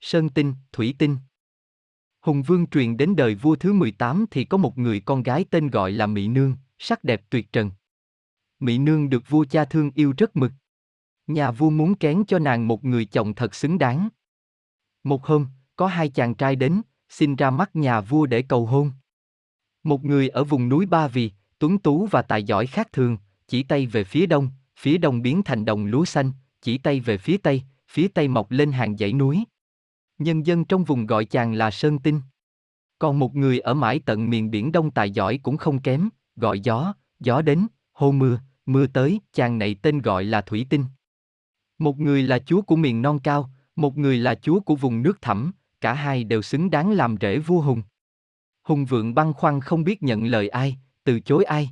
Sơn tinh, thủy tinh. Hùng Vương truyền đến đời vua thứ 18 thì có một người con gái tên gọi là Mỹ Nương, sắc đẹp tuyệt trần. Mỹ Nương được vua cha thương yêu rất mực. Nhà vua muốn kén cho nàng một người chồng thật xứng đáng. Một hôm, có hai chàng trai đến, xin ra mắt nhà vua để cầu hôn. Một người ở vùng núi Ba Vì, tuấn tú và tài giỏi khác thường, chỉ tay về phía đông, phía đông biến thành đồng lúa xanh, chỉ tay về phía tây, phía tây mọc lên hàng dãy núi. Nhân dân trong vùng gọi chàng là Sơn Tinh. Còn một người ở mãi tận miền biển đông tài giỏi cũng không kém, gọi gió, gió đến, hô mưa, mưa tới, chàng này tên gọi là Thủy Tinh. Một người là chúa của miền non cao, một người là chúa của vùng nước thẳm, cả hai đều xứng đáng làm rễ vua Hùng. Hùng vượng băng khoăn không biết nhận lời ai, từ chối ai.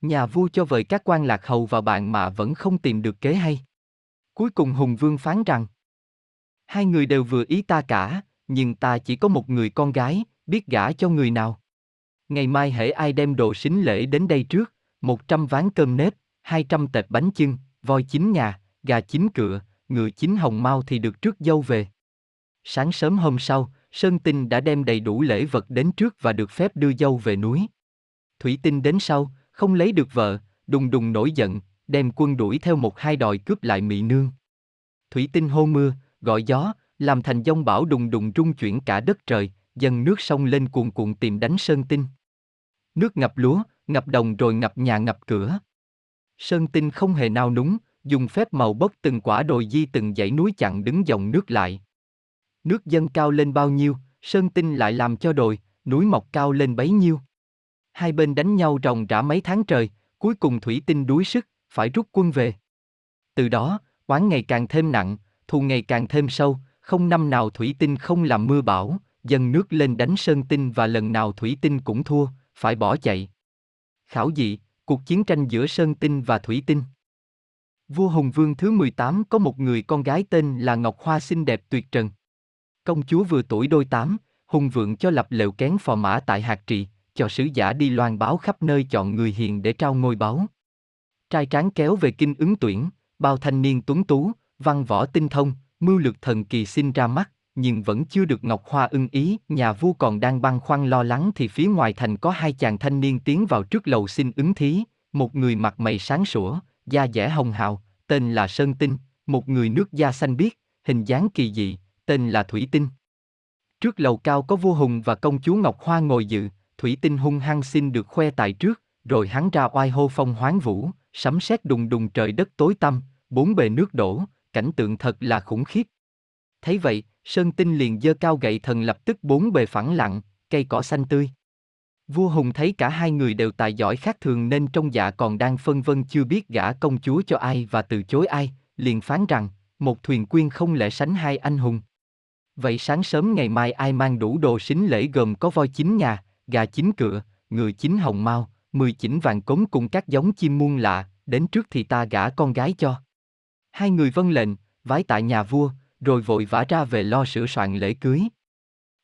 Nhà vua cho vời các quan lạc hầu vào bạn mà vẫn không tìm được kế hay. Cuối cùng Hùng Vương phán rằng Hai người đều vừa ý ta cả, nhưng ta chỉ có một người con gái, biết gả cho người nào. Ngày mai hễ ai đem đồ xính lễ đến đây trước, một trăm ván cơm nếp, hai trăm tệp bánh chưng, voi chín nhà, gà chín cựa, ngựa chín hồng mau thì được trước dâu về. Sáng sớm hôm sau, Sơn Tinh đã đem đầy đủ lễ vật đến trước và được phép đưa dâu về núi. Thủy Tinh đến sau, không lấy được vợ, đùng đùng nổi giận, đem quân đuổi theo một hai đòi cướp lại Mị Nương. Thủy Tinh hô mưa, gọi gió, làm thành dông bão đùng đùng rung chuyển cả đất trời, dần nước sông lên cuồn cuộn tìm đánh Sơn Tinh. Nước ngập lúa, ngập đồng rồi ngập nhà ngập cửa. Sơn Tinh không hề nao núng, dùng phép màu bốc từng quả đồi di từng dãy núi chặn đứng dòng nước lại. Nước dâng cao lên bao nhiêu, Sơn Tinh lại làm cho đồi, núi mọc cao lên bấy nhiêu. Hai bên đánh nhau ròng rã mấy tháng trời, cuối cùng Thủy Tinh đuối sức, phải rút quân về. Từ đó, oán ngày càng thêm nặng, thù ngày càng thêm sâu, không năm nào Thủy Tinh không làm mưa bão, dần nước lên đánh Sơn Tinh và lần nào Thủy Tinh cũng thua, phải bỏ chạy. Khảo dị, cuộc chiến tranh giữa Sơn Tinh và Thủy Tinh. Vua Hùng Vương thứ 18 có một người con gái tên là Ngọc Hoa xinh đẹp tuyệt trần. Công chúa vừa tuổi đôi tám, Hùng Vượng cho lập lều kén phò mã tại Hạt Trị, cho sứ giả đi loan báo khắp nơi chọn người hiền để trao ngôi báu. Trai tráng kéo về kinh ứng tuyển, bao thanh niên tuấn tú, văn võ tinh thông, mưu lược thần kỳ sinh ra mắt, nhưng vẫn chưa được Ngọc Hoa ưng ý, nhà vua còn đang băn khoăn lo lắng thì phía ngoài thành có hai chàng thanh niên tiến vào trước lầu xin ứng thí, một người mặt mày sáng sủa, da dẻ hồng hào, tên là Sơn Tinh, một người nước da xanh biếc, hình dáng kỳ dị, tên là Thủy Tinh. Trước lầu cao có vua Hùng và công chúa Ngọc Hoa ngồi dự, Thủy Tinh hung hăng xin được khoe tài trước, rồi hắn ra oai hô phong hoáng vũ, sấm sét đùng đùng trời đất tối tăm, bốn bề nước đổ, cảnh tượng thật là khủng khiếp. Thấy vậy, Sơn Tinh liền dơ cao gậy thần lập tức bốn bề phẳng lặng, cây cỏ xanh tươi. Vua Hùng thấy cả hai người đều tài giỏi khác thường nên trong dạ còn đang phân vân chưa biết gả công chúa cho ai và từ chối ai, liền phán rằng, một thuyền quyên không lẽ sánh hai anh hùng. Vậy sáng sớm ngày mai ai mang đủ đồ sính lễ gồm có voi chín nhà, gà chín cựa, người chín hồng mau, mười chỉnh vàng cống cùng các giống chim muôn lạ, đến trước thì ta gả con gái cho. Hai người vâng lệnh, vái tại nhà vua, rồi vội vã ra về lo sửa soạn lễ cưới.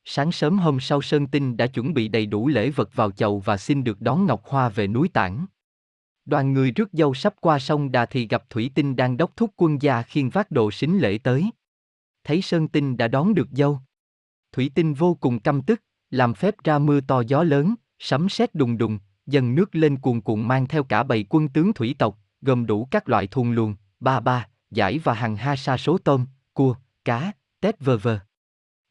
Sáng sớm hôm sau Sơn Tinh đã chuẩn bị đầy đủ lễ vật vào chầu và xin được đón Ngọc Hoa về núi Tảng. Đoàn người rước dâu sắp qua sông Đà thì gặp Thủy Tinh đang đốc thúc quân gia khiêng vác đồ xính lễ tới. Thấy Sơn Tinh đã đón được dâu. Thủy Tinh vô cùng căm tức, làm phép ra mưa to gió lớn, sấm sét đùng đùng, dần nước lên cuồn cuộn mang theo cả bầy quân tướng thủy tộc, gồm đủ các loại thùng luồng, ba ba, giải và hàng ha sa số tôm, cua, cá, tép vờ vờ.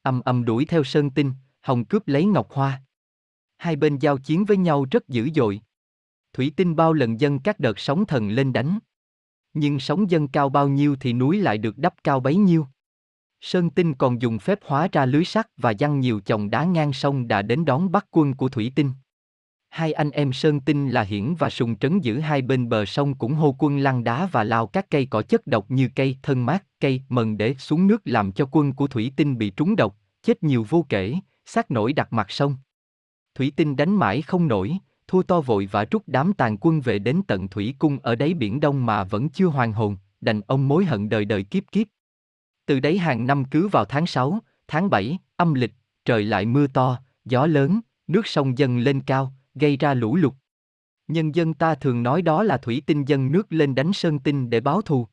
Âm âm đuổi theo Sơn Tinh, Hồng cướp lấy Ngọc Hoa. Hai bên giao chiến với nhau rất dữ dội. Thủy Tinh bao lần dân các đợt sóng thần lên đánh. Nhưng sóng dân cao bao nhiêu thì núi lại được đắp cao bấy nhiêu. Sơn Tinh còn dùng phép hóa ra lưới sắt và dăng nhiều chồng đá ngang sông đã đến đón bắt quân của Thủy Tinh. Hai anh em Sơn Tinh là Hiển và Sùng trấn giữ hai bên bờ sông cũng hô quân lăn đá và lao các cây cỏ chất độc như cây thân mát, cây mần để xuống nước làm cho quân của Thủy Tinh bị trúng độc, chết nhiều vô kể, xác nổi đặt mặt sông. Thủy Tinh đánh mãi không nổi, thua to vội và rút đám tàn quân về đến tận Thủy Cung ở đáy biển Đông mà vẫn chưa hoàn hồn, đành ông mối hận đời đời kiếp kiếp. Từ đấy hàng năm cứ vào tháng 6, tháng 7, âm lịch, trời lại mưa to, gió lớn, nước sông dâng lên cao, gây ra lũ lụt. Nhân dân ta thường nói đó là thủy tinh dân nước lên đánh sơn tinh để báo thù.